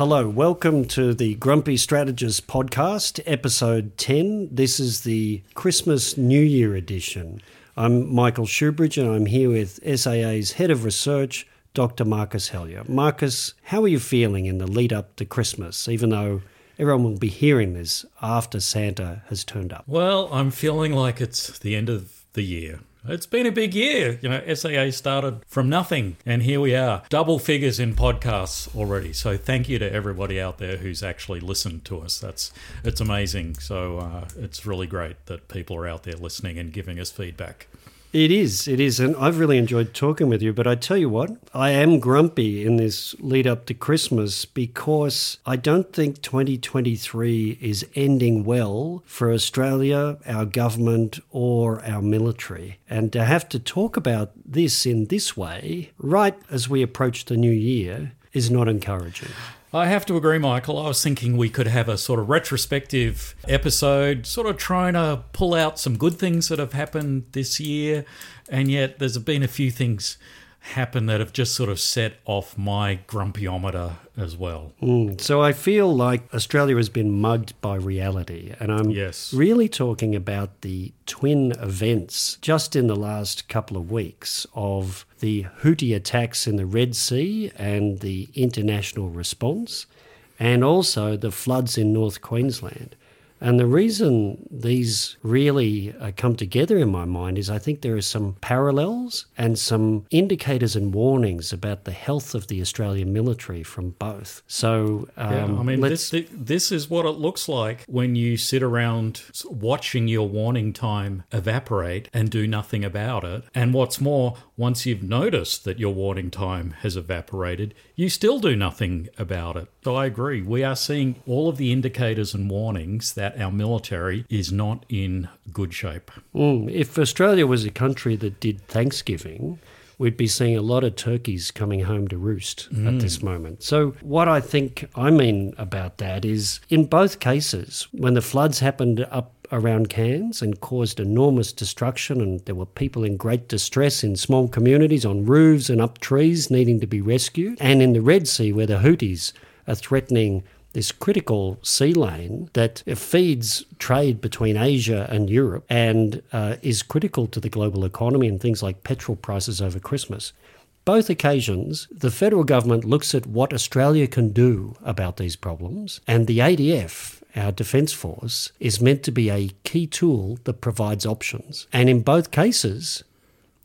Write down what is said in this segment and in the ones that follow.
Hello, welcome to the Grumpy Strategist podcast, episode 10. This is the Christmas New Year edition. I'm Michael Shoebridge and I'm here with SAA's Head of Research, Dr. Marcus Hellyer. Marcus, how are you feeling in the lead up to Christmas, even though everyone will be hearing this after Santa has turned up? Well, I'm feeling like it's the end of the year. It's been a big year. You know, SAA started from nothing, and here we are, double figures in podcasts already. So thank you to everybody out there who's actually listened to us. That's it's amazing. So uh, it's really great that people are out there listening and giving us feedback. It is, it is. And I've really enjoyed talking with you. But I tell you what, I am grumpy in this lead up to Christmas because I don't think 2023 is ending well for Australia, our government, or our military. And to have to talk about this in this way, right as we approach the new year, is not encouraging. I have to agree, Michael. I was thinking we could have a sort of retrospective episode, sort of trying to pull out some good things that have happened this year, and yet there's been a few things happen that have just sort of set off my grumpyometer as well. Mm. So I feel like Australia has been mugged by reality, and I'm yes. really talking about the twin events just in the last couple of weeks of the Houthi attacks in the Red Sea and the international response, and also the floods in North Queensland. And the reason these really uh, come together in my mind is I think there are some parallels and some indicators and warnings about the health of the Australian military from both. So, um, yeah, I mean, this, this is what it looks like when you sit around watching your warning time evaporate and do nothing about it. And what's more, once you've noticed that your warning time has evaporated, you still do nothing about it. So I agree. We are seeing all of the indicators and warnings that our military is not in good shape. Mm, if Australia was a country that did Thanksgiving, we'd be seeing a lot of turkeys coming home to roost mm. at this moment. So, what I think I mean about that is in both cases, when the floods happened up around Cairns and caused enormous destruction, and there were people in great distress in small communities on roofs and up trees needing to be rescued, and in the Red Sea, where the Houthis are threatening this critical sea lane that feeds trade between Asia and Europe and uh, is critical to the global economy and things like petrol prices over Christmas. Both occasions, the federal government looks at what Australia can do about these problems, and the ADF, our Defence Force, is meant to be a key tool that provides options. And in both cases,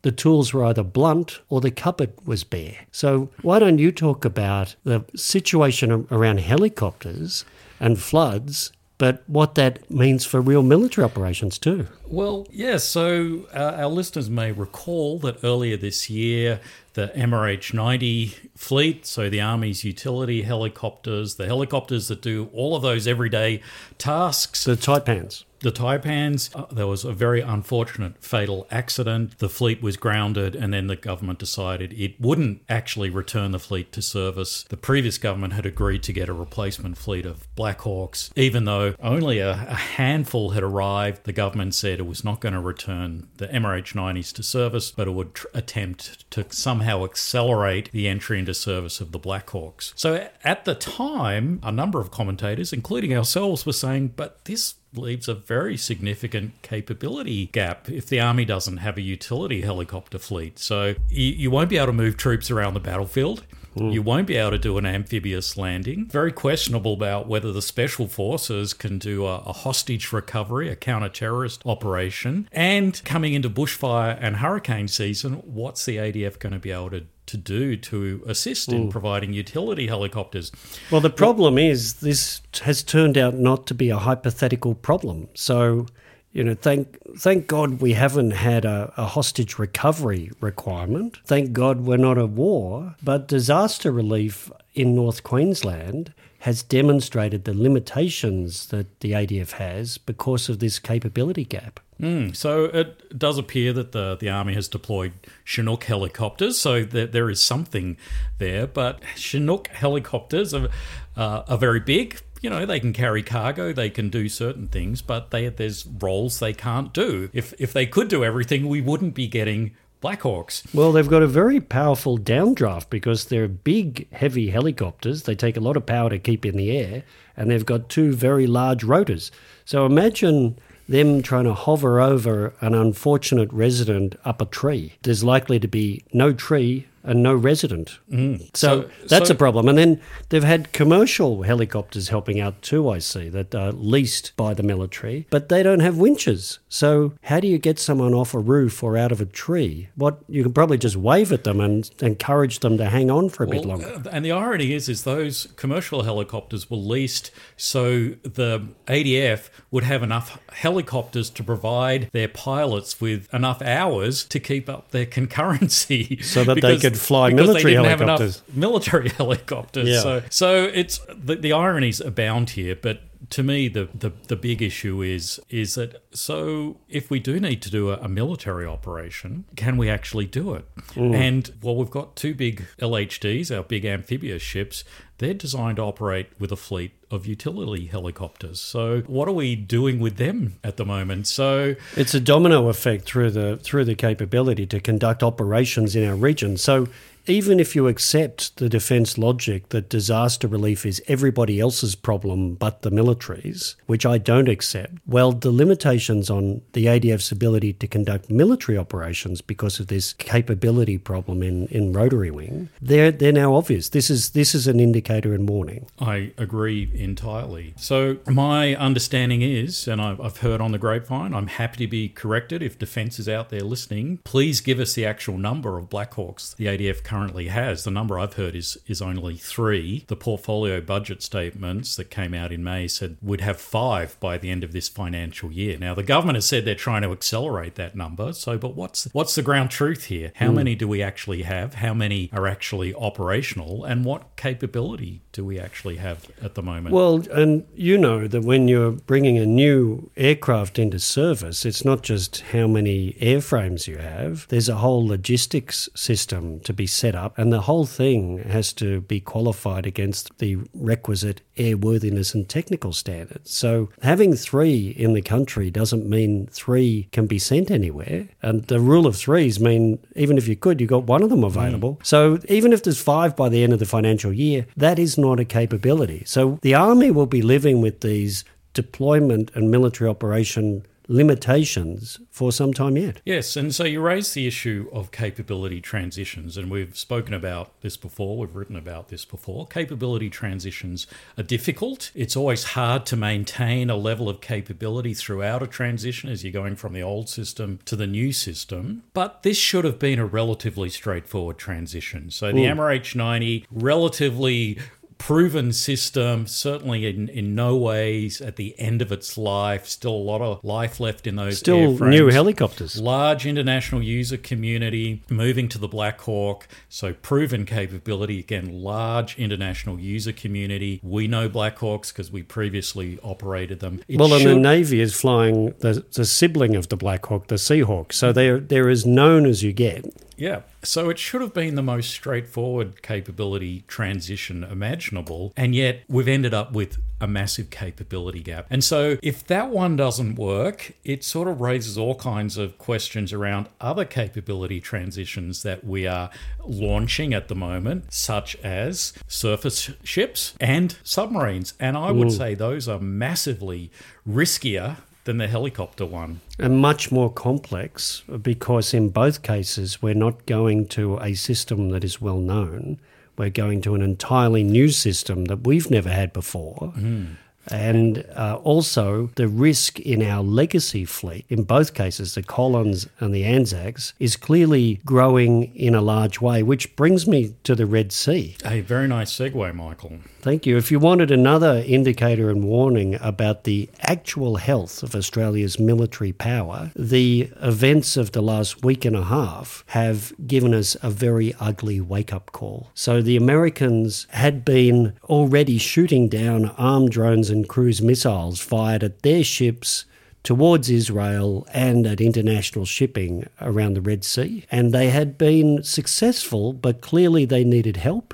the tools were either blunt or the cupboard was bare. So, why don't you talk about the situation around helicopters and floods but what that means for real military operations too. Well, yes. Yeah, so uh, our listeners may recall that earlier this year, the MRH 90 fleet, so the Army's utility helicopters, the helicopters that do all of those everyday tasks. The Taipans the Taipans. Uh, there was a very unfortunate fatal accident. The fleet was grounded, and then the government decided it wouldn't actually return the fleet to service. The previous government had agreed to get a replacement fleet of Black Hawks, even though only a, a handful had arrived. The government said it was not going to return the MRH 90s to service, but it would tr- attempt to somehow accelerate the entry into service of the Black Hawks. So at the time, a number of commentators, including ourselves, were saying, but this leaves a very significant capability gap if the army doesn't have a utility helicopter fleet. So you, you won't be able to move troops around the battlefield. Mm. You won't be able to do an amphibious landing. Very questionable about whether the special forces can do a, a hostage recovery, a counter terrorist operation. And coming into bushfire and hurricane season, what's the ADF going to be able to to do to assist in mm. providing utility helicopters. Well, the problem well, is this has turned out not to be a hypothetical problem. So, you know, thank thank God we haven't had a, a hostage recovery requirement. Thank God we're not at war. But disaster relief in North Queensland has demonstrated the limitations that the ADF has because of this capability gap. Mm, so it does appear that the, the Army has deployed Chinook helicopters, so there, there is something there. But Chinook helicopters are, uh, are very big. You know, they can carry cargo, they can do certain things, but they, there's roles they can't do. If, if they could do everything, we wouldn't be getting Blackhawks. Well, they've got a very powerful downdraft because they're big, heavy helicopters. They take a lot of power to keep in the air, and they've got two very large rotors. So imagine them trying to hover over an unfortunate resident up a tree. There's likely to be no tree and no resident. Mm. So, So- that's so- a problem. And then they've had commercial helicopters helping out too, I see, that are leased by the military, but they don't have winches. So how do you get someone off a roof or out of a tree? What you can probably just wave at them and encourage them to hang on for a bit longer. And the irony is, is those commercial helicopters were leased so the ADF would have enough helicopters to provide their pilots with enough hours to keep up their concurrency, So that they could fly because military they didn't have enough helicopters. military helicopters. Yeah. So, so it's the, the ironies abound here, but. To me, the, the, the big issue is is that so if we do need to do a, a military operation, can we actually do it? Mm. And well, we've got two big LHDs, our big amphibious ships. They're designed to operate with a fleet of utility helicopters. So what are we doing with them at the moment? So It's a domino effect through the through the capability to conduct operations in our region. So even if you accept the defence logic that disaster relief is everybody else's problem but the military's, which I don't accept, well, the limitations on the ADF's ability to conduct military operations because of this capability problem in, in rotary wing, they're they're now obvious. This is this is an indicator and warning. I agree entirely. So, my understanding is, and I've I've heard on the grapevine, I'm happy to be corrected if Defence is out there listening. Please give us the actual number of Blackhawks the ADF currently has. The number I've heard is, is only three. The portfolio budget statements that came out in May said we'd have five by the end of this financial year. Now, the government has said they're trying to accelerate that number. So, but what's what's the ground truth here? How hmm. many do we actually have? How many are actually operational? And what capability do we actually have at the moment? Well, and you know that when you're bringing a new aircraft into service, it's not just how many airframes you have, there's a whole logistics system to be set up, and the whole thing has to be qualified against the requisite airworthiness and technical standards. So having three in the country doesn't mean three can be sent anywhere. And the rule of threes mean even if you could, you've got one of them mm. available. So even if there's five by the end of the financial year, that is not a capability. So the army will be living with these deployment and military operation limitations for some time yet. Yes, and so you raise the issue of capability transitions, and we've spoken about this before, we've written about this before. Capability transitions are difficult. It's always hard to maintain a level of capability throughout a transition as you're going from the old system to the new system. But this should have been a relatively straightforward transition. So the MRH 90, relatively proven system, certainly in, in no ways at the end of its life. Still a lot of life left in those Still airframes. new helicopters. Large international user community moving to the Black Hawk. So proven capability. Again, large international user community. We know Black Hawks because we previously operated them. It Well, and the Navy is flying the, the sibling of the Black Hawk, the Seahawk. So they're, they're as known as you get. Yeah. So it should have been the most straightforward capability transition imaginable. And yet we've ended up with a massive capability gap. And so if that one doesn't work, it sort of raises all kinds of questions around other capability transitions that we are launching at the moment, such as surface ships and submarines. And I would say those are massively riskier than the helicopter one. and much more complex because in both cases we're not going to a system that is well known. We're going to an entirely new system that we've never had before. Hmm. And uh, also, the risk in our legacy fleet, in both cases, the Collins and the Anzacs, is clearly growing in a large way, which brings me to the Red Sea. A very nice segue, Michael. Thank you. If you wanted another indicator and warning about the actual health of Australia's military power, the events of the last week and a half have given us a very ugly wake up call. So the Americans had been already shooting down armed drones and cruise missiles fired at their ships towards Israel and at international shipping around the Red Sea. And they had been successful, but clearly they needed help.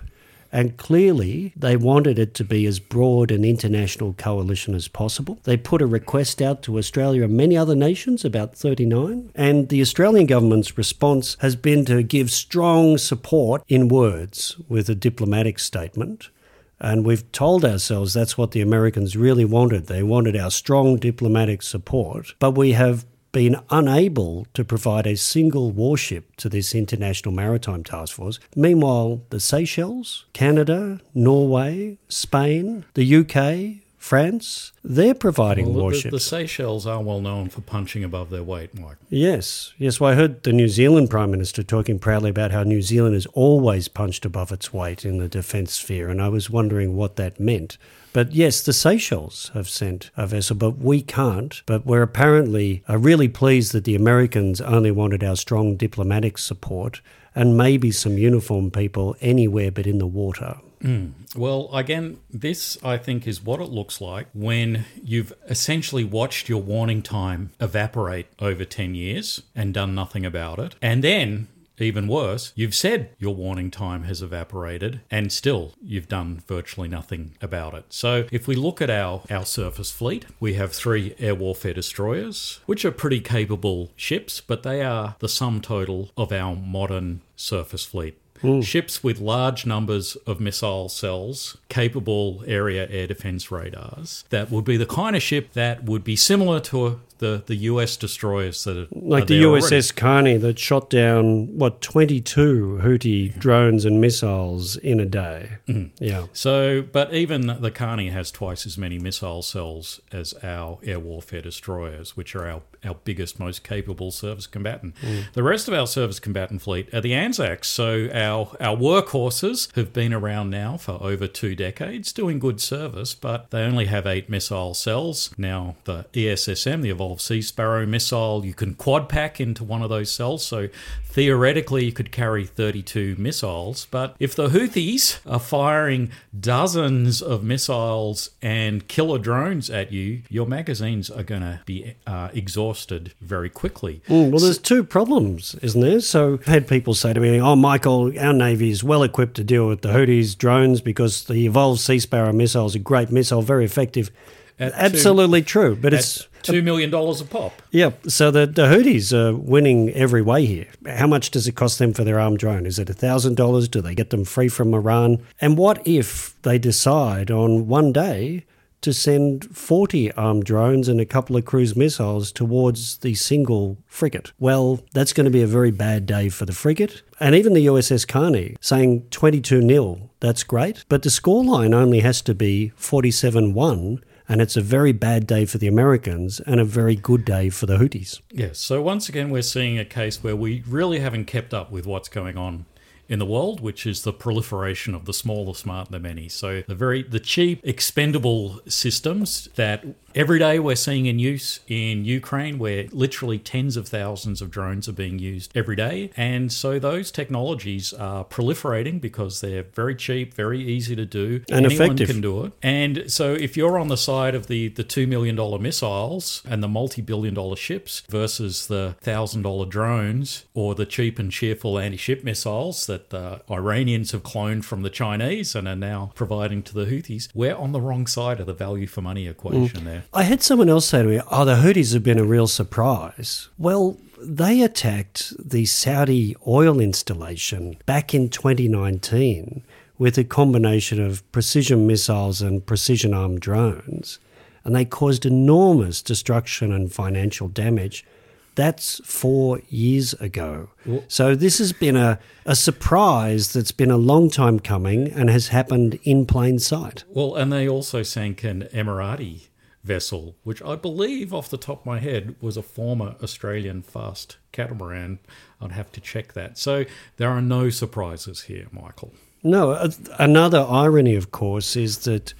And clearly, they wanted it to be as broad an international coalition as possible. They put a request out to Australia and many other nations, about 39. And the Australian government's response has been to give strong support in words with a diplomatic statement. And we've told ourselves that's what the Americans really wanted. They wanted our strong diplomatic support. But we have been unable to provide a single warship to this International Maritime Task Force. Meanwhile, the Seychelles, Canada, Norway, Spain, the UK, France, they're providing Well, the- warships. The, the Seychelles are well known for punching above their weight, Mike. Yes, yes. Well, I heard the New Zealand Prime Minister talking proudly about how New Zealand has always punched above its weight in the defence sphere, and I was wondering what that meant. But yes, the Seychelles have sent a vessel, but we can't. But we're apparently uh, really pleased that the Americans only wanted our strong diplomatic support and maybe some uniformed people anywhere but in the water. Mm. Well, again, this I think is what it looks like when you've essentially watched your warning time evaporate over 10 years and done nothing about it. And then, even worse, you've said your warning time has evaporated and still you've done virtually nothing about it. So, if we look at our, our surface fleet, we have three air warfare destroyers, which are pretty capable ships, but they are the sum total of our modern surface fleet. Mm. Ships with large numbers of missile cells, capable area air defense radars, that would be the kind of ship that would be similar to the, the US destroyers that are Like are the USS already. Carney that shot down, what, 22 Houthi mm. drones and missiles in a day. Mm. Yeah. So, but even the Carney has twice as many missile cells as our air warfare destroyers, which are our, our biggest, most capable surface combatant. The rest of our surface combatant fleet are the Anzacs. So, our, our workhorses have been around now for over two decades, doing good service, but they only have eight missile cells. Now, the ESSM, the Evolved Sea Sparrow missile, you can quad pack into one of those cells. So, theoretically, you could carry 32 missiles. But if the Houthis are firing dozens of missiles and killer drones at you, your magazines are going to be uh, exhausted very quickly. Mm, well, there's two problems, isn't there? So I've had people say to me, oh, Michael, our Navy is well equipped to deal with the Houthis drones because the Evolved Sea Sparrow missile is a great missile, very effective. At two- Absolutely true. But it's, $2 million a pop. yeah, so the, the Houthis are winning every way here. How much does it cost them for their armed drone? Is it $1,000? Do they get them free from Iran? And what if they decide on one day to send 40 armed drones and a couple of cruise missiles towards the single frigate? Well, that's going to be a very bad day for the frigate. And even the USS Carney saying 22 0, that's great. But the scoreline only has to be 47 1 and it's a very bad day for the Americans and a very good day for the Houthis. Yes. So once again, we're seeing a case where we really haven't kept up with what's going on in the world, which is the proliferation of the small, the smart, the many. So the very the cheap, expendable systems that every day we're seeing in use in Ukraine, where literally tens of thousands of drones are being used every day, and so those technologies are proliferating because they're very cheap, very easy to do, And anyone effective. can do it. And so if you're on the side of the the two million dollar missiles and the multi billion dollar ships versus the thousand dollar drones or the cheap and cheerful anti ship missiles that the Iranians have cloned from the Chinese and are now providing to the Houthis, we're on the wrong side of the value for money equation mm. there. I had someone else say to me, Oh, the Houthis have been a real surprise. Well, they attacked the Saudi oil installation back in 2019 with a combination of precision missiles and precision armed drones, and they caused enormous destruction and financial damage. That's four years ago. So this has been a, a surprise that's been a long time coming and has happened in plain sight. Well, and they also sank an Emirati vessel, which I believe, off the top of my head, was a former Australian fast catamaran. I'd have to check that. So there are no surprises here, Michael. No, another irony, of course, is that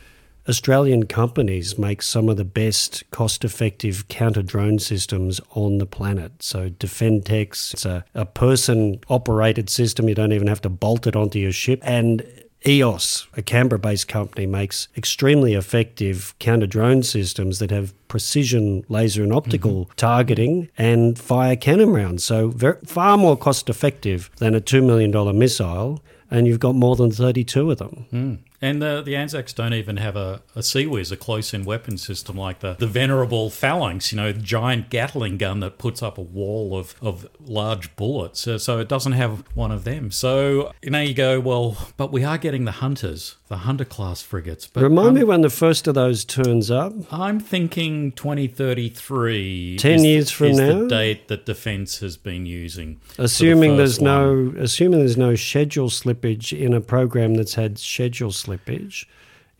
Australian companies make some of the best cost effective counter drone systems on the planet. So, DefendTex, it's a, a person operated system. You don't even have to bolt it onto your ship. And EOS, a Canberra based company, makes extremely effective counter drone systems that have precision laser and optical targeting and fire cannon rounds. So, ver far more cost effective than a $2 million missile and you've got more than 32 of them. Mm. And the, the Anzacs don't even have a, a CIWS, a close in weapon system like the, the venerable Phalanx, you know, the giant Gatling gun that puts up a wall of, of large bullets. So, so it doesn't have one of them. So now you go, well, but we are getting the Hunters, the Hunter class frigates. But Remind um, me when the first of those turns up. I'm thinking 2033. 10 is years from is now? the date that Defence has been using. for the Assuming there's one. no assuming there's no schedule slippage in a program that's had schedule slippage,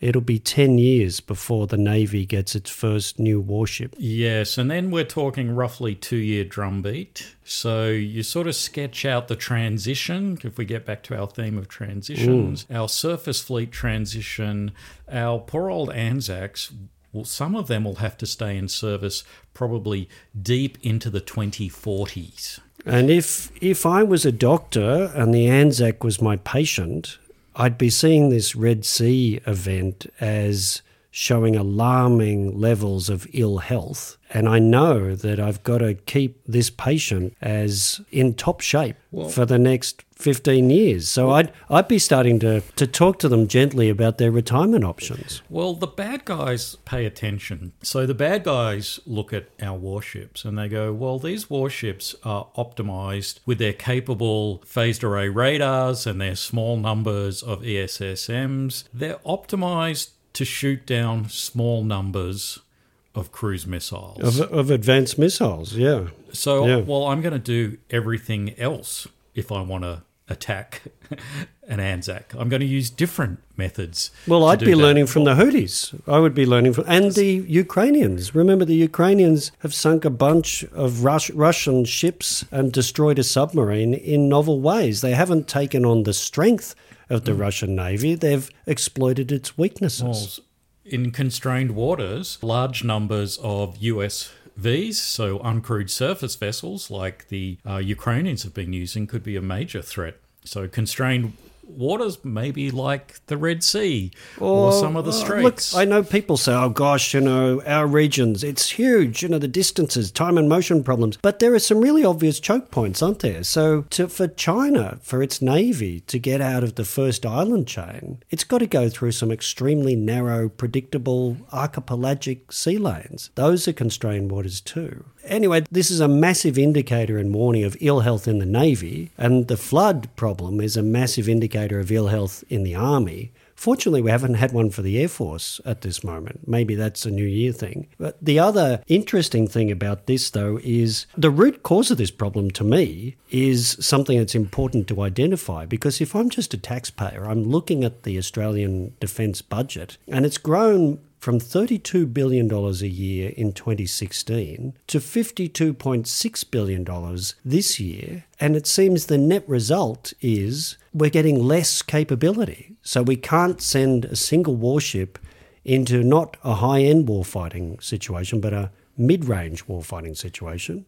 it'll be 10 years before the Navy gets its first new warship. Yes, and then we're talking roughly two year drumbeat. So you sort of sketch out the transition. If we get back to our theme of transitions, our surface fleet transition, our poor old Anzacs. Well, some of them will have to stay in service probably deep into the 2040s. And if if I was a doctor and the Anzac was my patient, I'd be seeing this Red Sea event as showing alarming levels of ill health. And I know that I've got to keep this patient as in top shape for the next 15 years. So I'd, I'd be starting to, to talk to them gently about their retirement options. Well, the bad guys pay attention. So the bad guys look at our warships and they go, well, these warships are optimized with their capable phased array radars and their small numbers of ESSMs. They're optimized to shoot down small numbers of cruise missiles. Of, of advanced missiles, yeah. so, yeah. well, I'm going to do everything else if I want to attack an Anzac. I'm going to use different methods. Well, I'd be that. learning from the Houthis. I would be learning from, and the Ukrainians. Remember, the Ukrainians have sunk a bunch of Rus- Russian ships and destroyed a submarine in novel ways. They haven't taken on the strength of the Russian Navy, they've exploited its weaknesses. in constrained waters, large numbers of USVs, so uncrewed surface vessels like the uh, Ukrainians have been using, could be a major threat. So constrained waters, maybe like the Red Sea or, some of the uh, straits. Look, I know people say, oh gosh, you know, our regions, it's huge, you know, the distances, time and motion problems. But there are some really obvious choke points, aren't there? So to, for China, for its navy to get out of the first island chain, it's got to go through some extremely narrow, predictable archipelagic sea lanes. Those are constrained waters too. Anyway, this is a massive indicator and warning of ill health in the Navy, and the flood problem is a massive indicator of ill health in the Army. Fortunately, we haven't had one for the Air Force at this moment. Maybe that's a New Year thing. But the other interesting thing about this, though, is the root cause of this problem to me is something that's important to identify because if I'm just a taxpayer, I'm looking at the Australian defence budget and it's grown from $32 billion a year in 2016 to $52.6 billion this year. And it seems the net result is we're getting less capability. So we can't send a single warship into not a high end warfighting situation, but a mid range warfighting situation.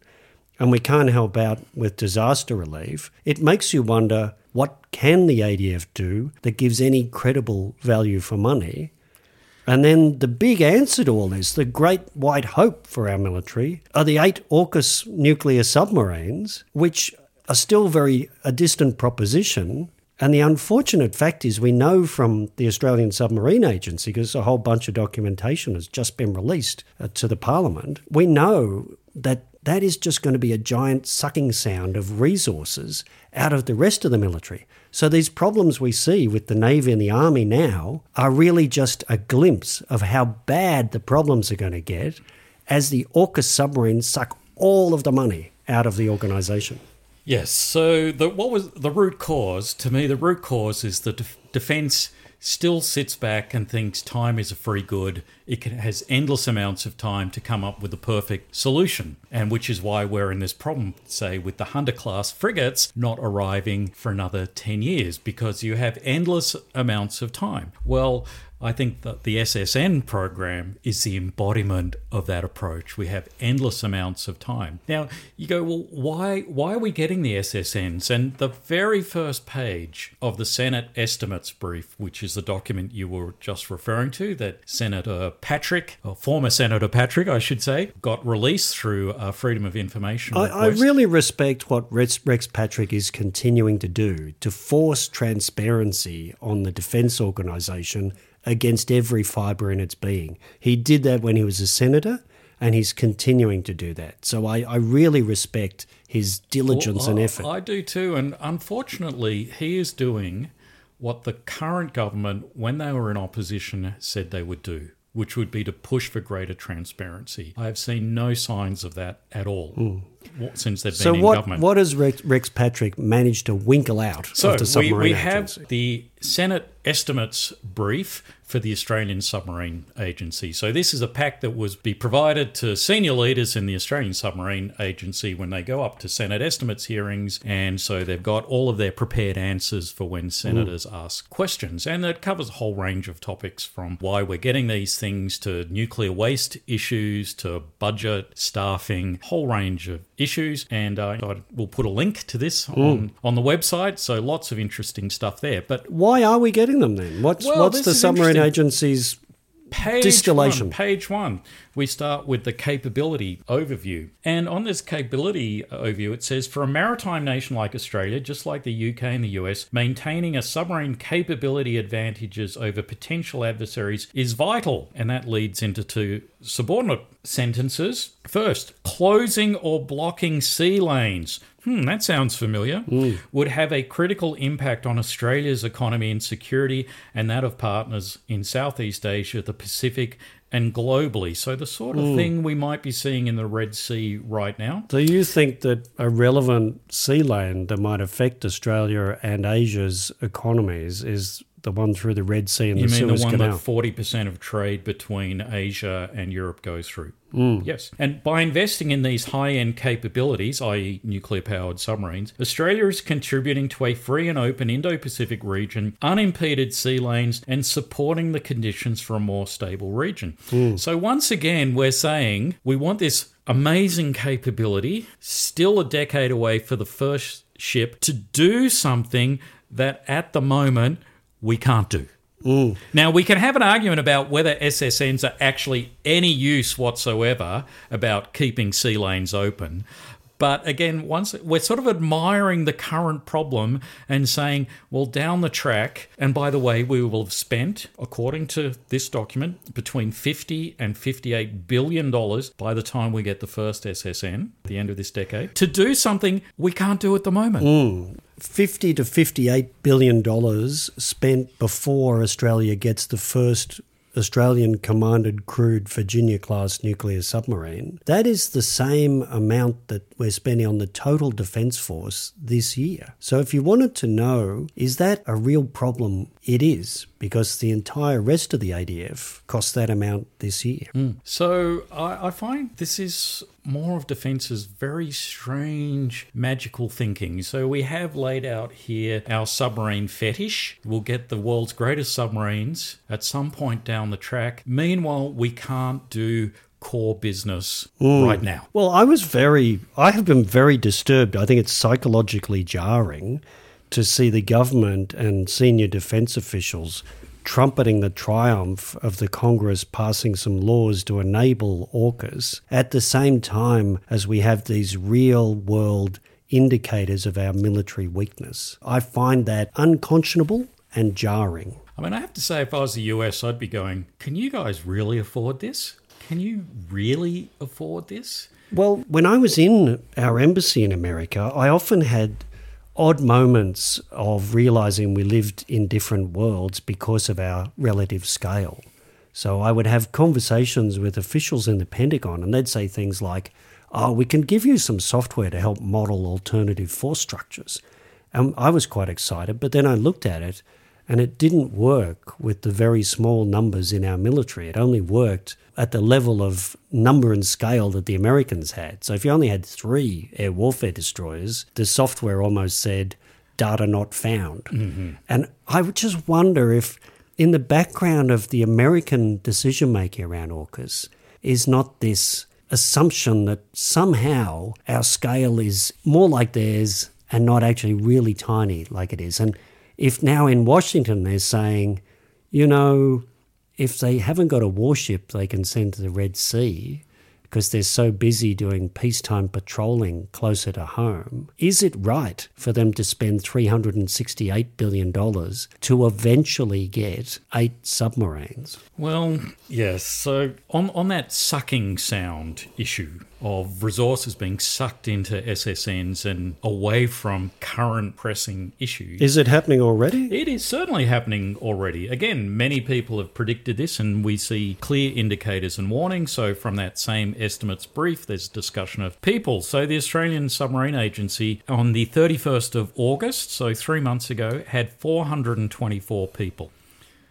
And we can't help out with disaster relief. It makes you wonder what can the ADF do that gives any credible value for money? And then the big answer to all this, the great white hope for our military, are the eight AUKUS nuclear submarines, which are still very a distant proposition. And the unfortunate fact is, we know from the Australian Submarine Agency, because a whole bunch of documentation has just been released uh, to the Parliament, we know that that is just going to be a giant sucking sound of resources out of the rest of the military. So these problems we see with the Navy and the Army now are really just a glimpse of how bad the problems are going to get as the AUKUS submarines suck all of the money out of the organisation. Yes. So the what was the root cause? To me, the root cause is that def- defence still sits back and thinks time is a free good. It has endless amounts of time to come up with the perfect solution, and which is why we're in this problem, say, with the Hunter class frigates not arriving for another 10 years because you have endless amounts of time. Well, I think that the SSN program is the embodiment of that approach. We have endless amounts of time. Now, you go, well, why why are we getting the SSNs? And the very first page of the Senate estimates brief, which is the document you were just referring to that Senator Patrick, or former Senator Patrick, I should say, got released through uh, Freedom of Information. I, I really respect what Rex, Rex Patrick is continuing to do to force transparency on the defence organisation against every fibre in its being. He did that when he was a senator, and he's continuing to do that. So I, I really respect his diligence Well, and effort. I do too, and unfortunately, he is doing what the current government, when they were in opposition, said they would do, which would be to push for greater transparency. I have seen no signs of that at all hmm. w- since they've been so in what, government. what has Rex, Rex Patrick managed to winkle out So we, we have the Senate estimates brief for the Australian Submarine Agency. So this is a pack that was be provided to senior leaders in the Australian Submarine Agency when they go up to Senate estimates hearings, and so they've got all of their prepared answers for when senators ask questions, and it covers a whole range of topics from why we're getting these things to nuclear waste issues to budget, staffing, whole range of issues. And uh, I will put a link to this on, on the website. So lots of interesting stuff there. But Why are we getting them then? What's, Well, what's the submarine agency's page Distillation. One, page one, we start with the capability overview. And on this capability overview, it says for a maritime nation like Australia, just like the UK and the US, maintaining a submarine capability advantages over potential adversaries is vital. And that leads into two subordinate sentences. First, closing or blocking sea lanes. Hmm, that sounds familiar. Would have a critical impact on Australia's economy and security and that of partners in Southeast Asia, the Pacific, and globally. So, the sort of thing we might be seeing in the Red Sea right now. Do you think that a relevant sea lane that might affect Australia and Asia's economies is the one through the Red Sea and. You the mean the one Canal? that 40% of trade between Asia and Europe goes through? Mm. Yes. And by investing in these high end capabilities, i.e., nuclear powered submarines, Australia is contributing to a free and open Indo Pacific region, unimpeded sea lanes, and supporting the conditions for a more stable region. Mm. So, once again, we're saying we want this amazing capability, still a decade away for the first ship, to do something that at the moment we can't do. Mm. Now, we can have an argument about whether SSNs are actually any use whatsoever about keeping sea lanes open. But again, once we're sort of admiring the current problem and saying, well, down the track, and by the way, we will have spent, according to this document, between 50 and 58 billion dollars by the time we get the first SSN at the end of this decade to do something we can't do at the moment. 50 to 58 billion dollars spent before Australia gets the first Australian commanded crewed Virginia class nuclear submarine. That is the same amount that we're spending on the total defence force this year. So if you wanted to know, is that a real problem? It is, because the entire rest of the ADF costs that amount this year. Hmm. So I, I find this is more of Defence's very strange magical thinking. So we have laid out here our submarine fetish. We'll get the world's greatest submarines at some point down the track. Meanwhile, we can't do core business hmm. right now. Well, I was very, I have been very disturbed. I think it's psychologically jarring to see the government and senior defence officials trumpeting the triumph of the Congress passing some laws to enable AUKUS at the same time as we have these real world indicators of our military weakness. I find that unconscionable and jarring. I mean, I have to say, if I was the US, I'd be going, can you guys really afford this? Can you really afford this? Well, when I was in our embassy in America, I often had odd moments of realizing we lived in different worlds because of our relative scale. So I would have conversations with officials in the Pentagon, and they'd say things like, Oh, we can give you some software to help model alternative force structures. And I was quite excited, but then I looked at it and it didn't work with the very small numbers in our military. It only worked at the level of number and scale that the Americans had. So if you only had three air warfare destroyers, the software almost said data not found. Mm-hmm. And I would just wonder if, in the background of the American decision making around AUKUS, is not this assumption that somehow our scale is more like theirs and not actually really tiny like it is. And if now in Washington they're saying, you know, if they haven't got a warship they can send to the Red Sea because they're so busy doing peacetime patrolling closer to home, is it right for them to spend $368 billion to eventually get eight submarines? Well, yes. So on, on that sucking sound issue, of resources being sucked into SSNs and away from current pressing issues. Is it happening already? It is certainly happening already. Again, many people have predicted this, and we see clear indicators and warnings. So, from that same estimates brief, there's discussion of people. So, the Australian Submarine Agency on the 31st of August, so three months ago, had 424 people.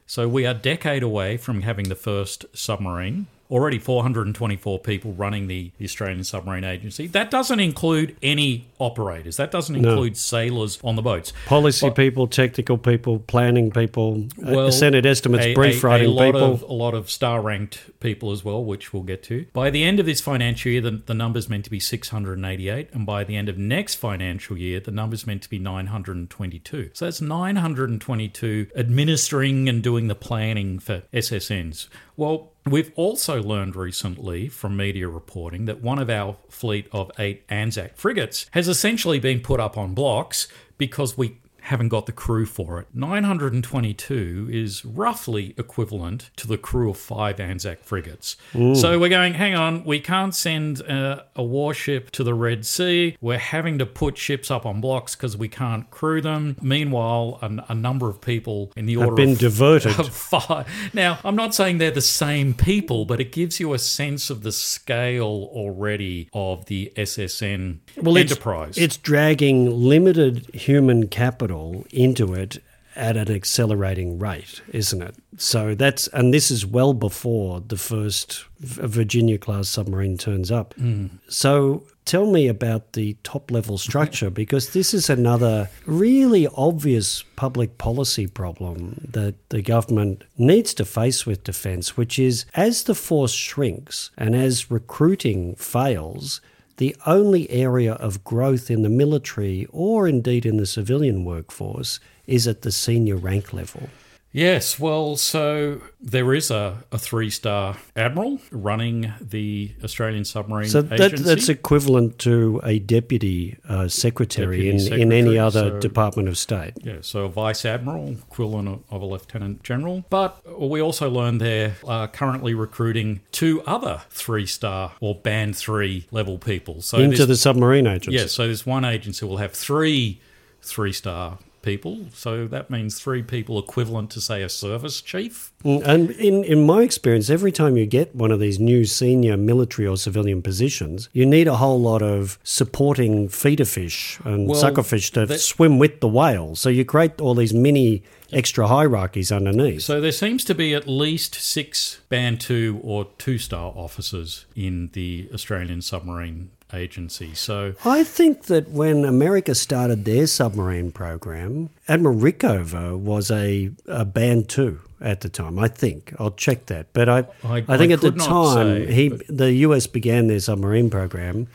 So, we are a decade away from having the first submarine already 424 people running the, Australian Submarine Agency. That doesn't include any operators. That doesn't include no. sailors on the boats. Policy but, people, technical people, planning people, uh, well, Senate estimates, a, brief a, writing a lot people. Of, a lot of star ranked people as well, which we'll get to. By the end of this financial year, the, the number's meant to be 688. And by the end of next financial year, the number's meant to be 922. So that's 922 administering and doing the planning for SSNs. Well, we've also learned recently from media reporting that one of our fleet of eight Anzac frigates has essentially been put up on blocks because we haven't got the crew for it. 922 is roughly equivalent to the crew of five Anzac frigates. Ooh. So we're going, hang on, we can't send a, a, warship to the Red Sea. We're having to put ships up on blocks because we can't crew them. Meanwhile, a, a, number of people in the order have been of, diverted. Of five. Now, I'm not saying they're the same people, but it gives you a sense of the scale already of the SSN well, enterprise. It's, it's dragging limited human capital capital into it at an accelerating rate, isn't it? So that's and this is well before the first Virginia class submarine turns up. Mm. So tell me about the top level structure because this is another really obvious public policy problem that the government needs to face with defense, which is as the force shrinks and as recruiting fails, the only area of growth in the military or indeed in the civilian workforce is at the senior rank level. Yes, well, so there is a, a three star admiral running the Australian Submarine so that, Agency. that's equivalent to a deputy, uh, secretary, deputy in, secretary, in any other so, Department of State. Yeah, so a vice admiral, equivalent of, of a lieutenant general. But we also learned they're uh, currently recruiting two other three star or band three level people. So into the submarine agency. Yeah, so there's one agency will have three three star people. So that means three people equivalent to, say, a service chief. And in, in my experience, every time you get one of these new senior military or civilian positions, you need a whole lot of supporting feeder fish and well, sucker fish to that, swim with the whale. So you create all these mini extra hierarchies underneath. So there seems to be at least six band two or two star officers in the Australian submarine agency. So I think that when America started their submarine program, Admiral Rickover was a, a band two at the time. I think I'll check that, but I I, I think I at the time say, he the US began their submarine program.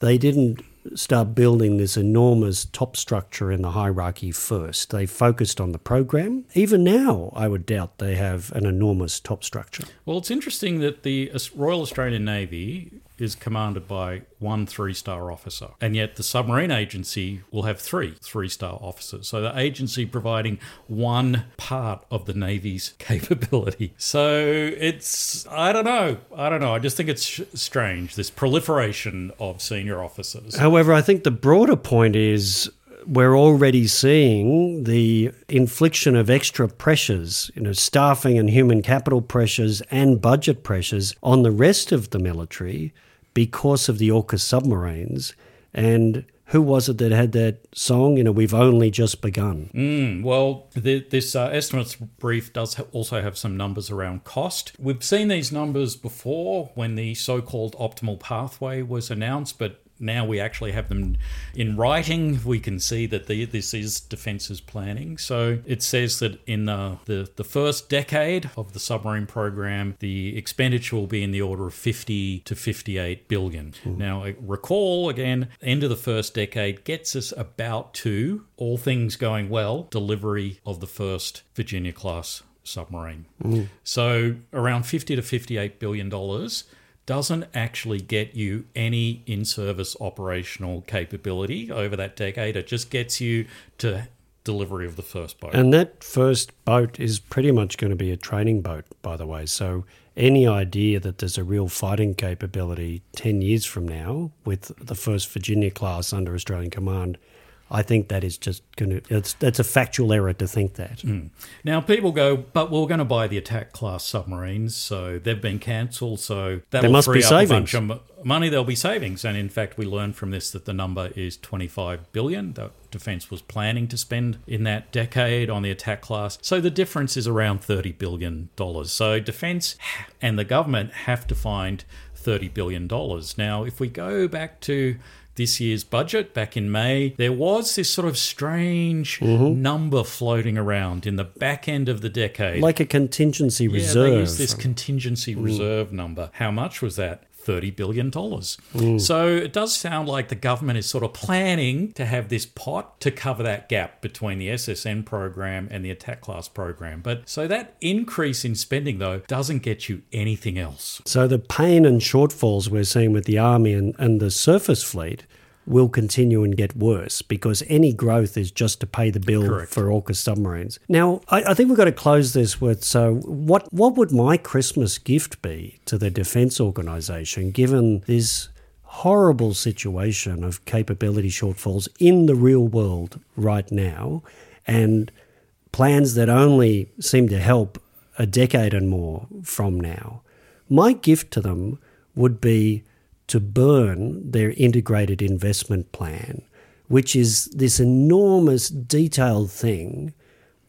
They didn't start building this enormous top structure in the hierarchy first. They focused on the program. Even now, I would doubt they have an enormous top structure. Well, it's interesting that the Royal Australian Navy is commanded by one three star officer, and yet the submarine agency will have three three star officers. So the agency providing one part of the Navy's capability. So it's, I don't know. I don't know. I just think it's strange, this proliferation of senior officers. However, I think the broader point is we're already seeing the infliction of extra pressures, you know, staffing and human capital pressures and budget pressures on the rest of the military because of the AUKUS submarines. And who was it that had that song? You know, we've only just begun. Mm, well, the, this uh, estimates brief does ha- also have some numbers around cost. We've seen these numbers before when the so called optimal pathway was announced, but now we actually have them in writing. We can see that the, this is defences planning. So it says that in the, the, the first decade of the submarine program, the expenditure will be in the order of 50 to 58 billion. Mm. Now, recall again, end of the first decade gets us about to, all things going well, delivery of the first Virginia class submarine. So around 50 to 58 billion dollars doesn't actually get you any in-service operational capability over that decade. It just gets you to delivery of the first boat. And that first boat is pretty much going to be a training boat, by the way. So any idea that there's a real fighting capability 10 years from now with the first Virginia class under Australian command I think that is just going to, it's, that's a factual error to think that. Mm. Now, people go, but we're going to buy the attack class submarines, so they've been cancelled, so that'll there must free be up savings. a bunch of money. There'll be savings. And in fact, we learned from this that the number is 25 billion that Defence was planning to spend in that decade on the attack class. So the difference is around $30 billion. So Defence and the government have to find $30 billion. Now, if we go back to this year's budget back in May, there was this sort of strange Mm-hmm. number floating around in the back end of the decade. Like a contingency yeah, reserve. they used this contingency reserve number. How much was that? $30 billion. Mm. So it does sound like the government is sort of planning to have this pot to cover that gap between the SSN program and the attack class program. But so that increase in spending, though, doesn't get you anything else. So the pain and shortfalls we're seeing with the Army and, and the surface fleet will continue and get worse because any growth is just to pay the bill Correct. for AUKUS submarines. Now, I, I think we've got to close this with so what what would my Christmas gift be to the Defence Organisation given this horrible situation of capability shortfalls in the real world right now and plans that only seem to help a decade and more from now? My gift to them would be to burn their integrated investment plan, which is this enormous detailed thing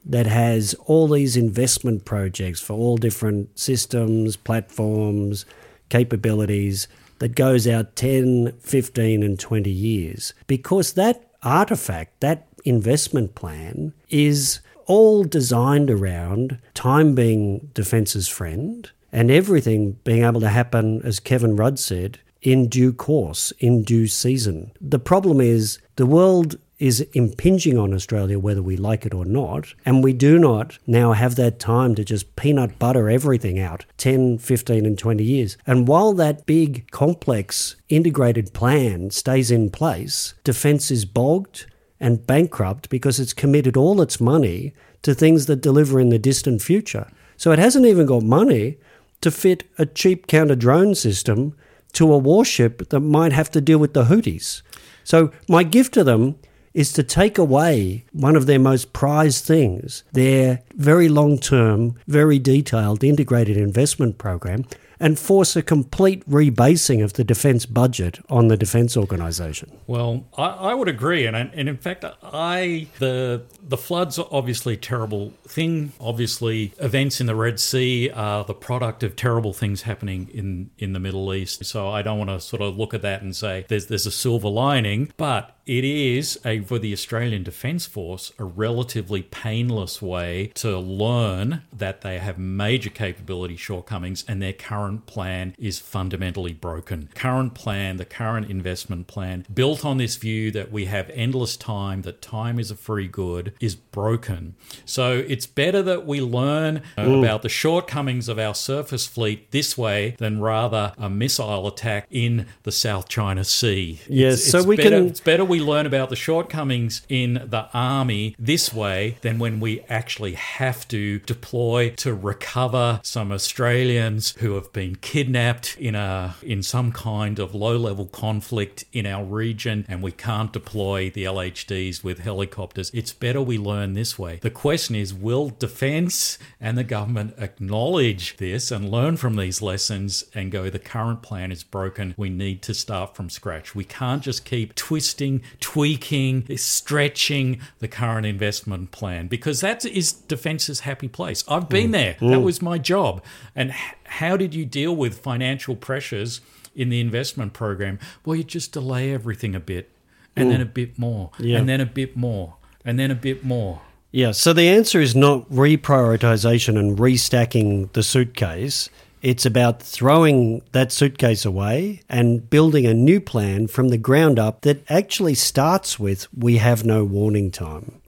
that has all these investment projects for all different systems, platforms, capabilities that goes out 10, 15, and 20 years. Because that artifact, that investment plan, is all designed around time being defence's friend and everything being able to happen, as Kevin Rudd said, in due course, in due season. The problem is the world is impinging on Australia whether we like it or not, and we do not now have that time to just peanut butter everything out 10, 15, and 20 years. And while that big, complex, integrated plan stays in place, defence is bogged and bankrupt because it's committed all its money to things that deliver in the distant future. So it hasn't even got money to fit a cheap counter drone system to a warship that might have to deal with the Houthis. So my gift to them is to take away one of their most prized things, their very long term, very detailed integrated investment program, and force a complete rebasing of the defence budget on the defence organisation. Well, I, I would agree, and I, and in fact, I the the floods are obviously a terrible thing. Obviously, events in the Red Sea are the product of terrible things happening in in the Middle East. So I don't want to sort of look at that and say there's there's a silver lining, but it is a for the Australian Defence Force a relatively painless way to learn that they have major capability shortcomings and their current plan is fundamentally broken. Current plan, the current investment plan, built on this view that we have endless time, that time is a free good, is broken. So it's better that we learn uh, about the shortcomings of our surface fleet this way than rather a missile attack in the South China Sea. Yes, It's- so it's we better- can- It's better we learn about the shortcomings in the army this way than when we actually have to deploy to recover some Australians who have been kidnapped in a in some kind of low-level conflict in our region and we can't deploy the LHDs with helicopters. It's better we learn this way. The question is will defense and the government acknowledge this and learn from these lessons and go the current plan is broken. We need to start from scratch. We can't just keep twisting, tweaking, stretching the current investment plan because that is defense's happy place. I've been mm. there. That mm. was my job. And how did you deal with financial pressures in the investment program? Well, you just delay everything a bit and then mm. a bit more Yeah. and then a bit more and then a bit more. Yeah, so the answer is not reprioritization and restacking the suitcase. It's about throwing that suitcase away and building a new plan from the ground up that actually starts with we have no warning time.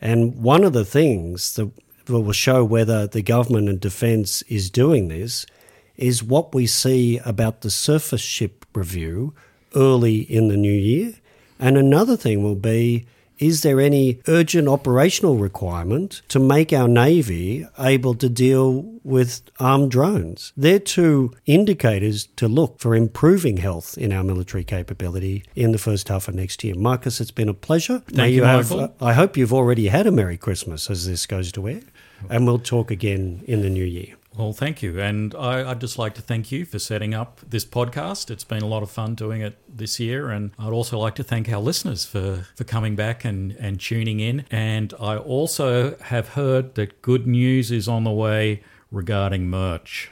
And one of the things that will show whether the government and defence is doing this is what we see about the surface ship review early in the new year. And another thing will be is there any urgent operational requirement to make our Navy able to deal with armed drones? They're two indicators to look for improving health in our military capability in the first half of next year. Marcus, it's been a pleasure. Thank you, have, Michael. I hope you've already had a Merry Christmas as this goes to air, and we'll talk again in the new year. Well, thank you. And I, I'd just like to thank you for setting up this podcast. It's been a lot of fun doing it this year. And I'd also like to thank our listeners for, for coming back and, and tuning in. And I also have heard that good news is on the way regarding merch.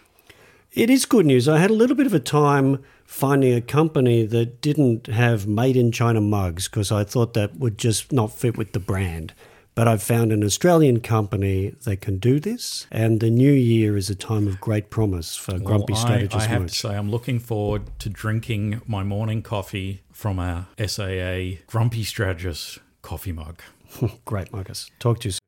It is good news. I had a little bit of a time finding a company that didn't have made in China mugs because I thought that would just not fit with the brand. But I've found an Australian company that can do this, and the new year is a time of great promise for Grumpy Well, I, Strategist I have to say, I'm looking forward to drinking my morning coffee from our SAA Grumpy Strategist coffee mug. Great, Marcus. Talk to you soon.